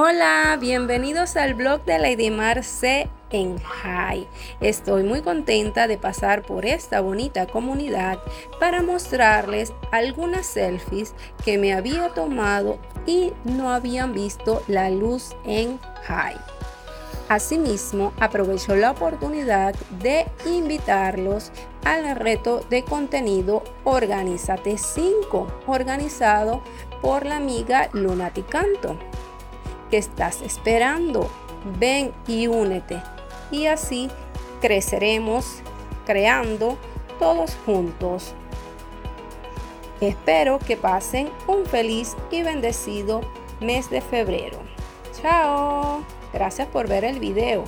Hola, bienvenidos al blog de Lady Mar C en High. Estoy muy contenta de pasar por esta bonita comunidad para mostrarles algunas selfies que me había tomado y no habían visto la luz en High. Asimismo, aprovecho la oportunidad de invitarlos al reto de contenido Organízate 5, organizado por la amiga Lunaticanto. ¿Qué estás esperando? Ven y únete. Y así creceremos creando todos juntos. Espero que pasen un feliz y bendecido mes de febrero. Chao. Gracias por ver el video.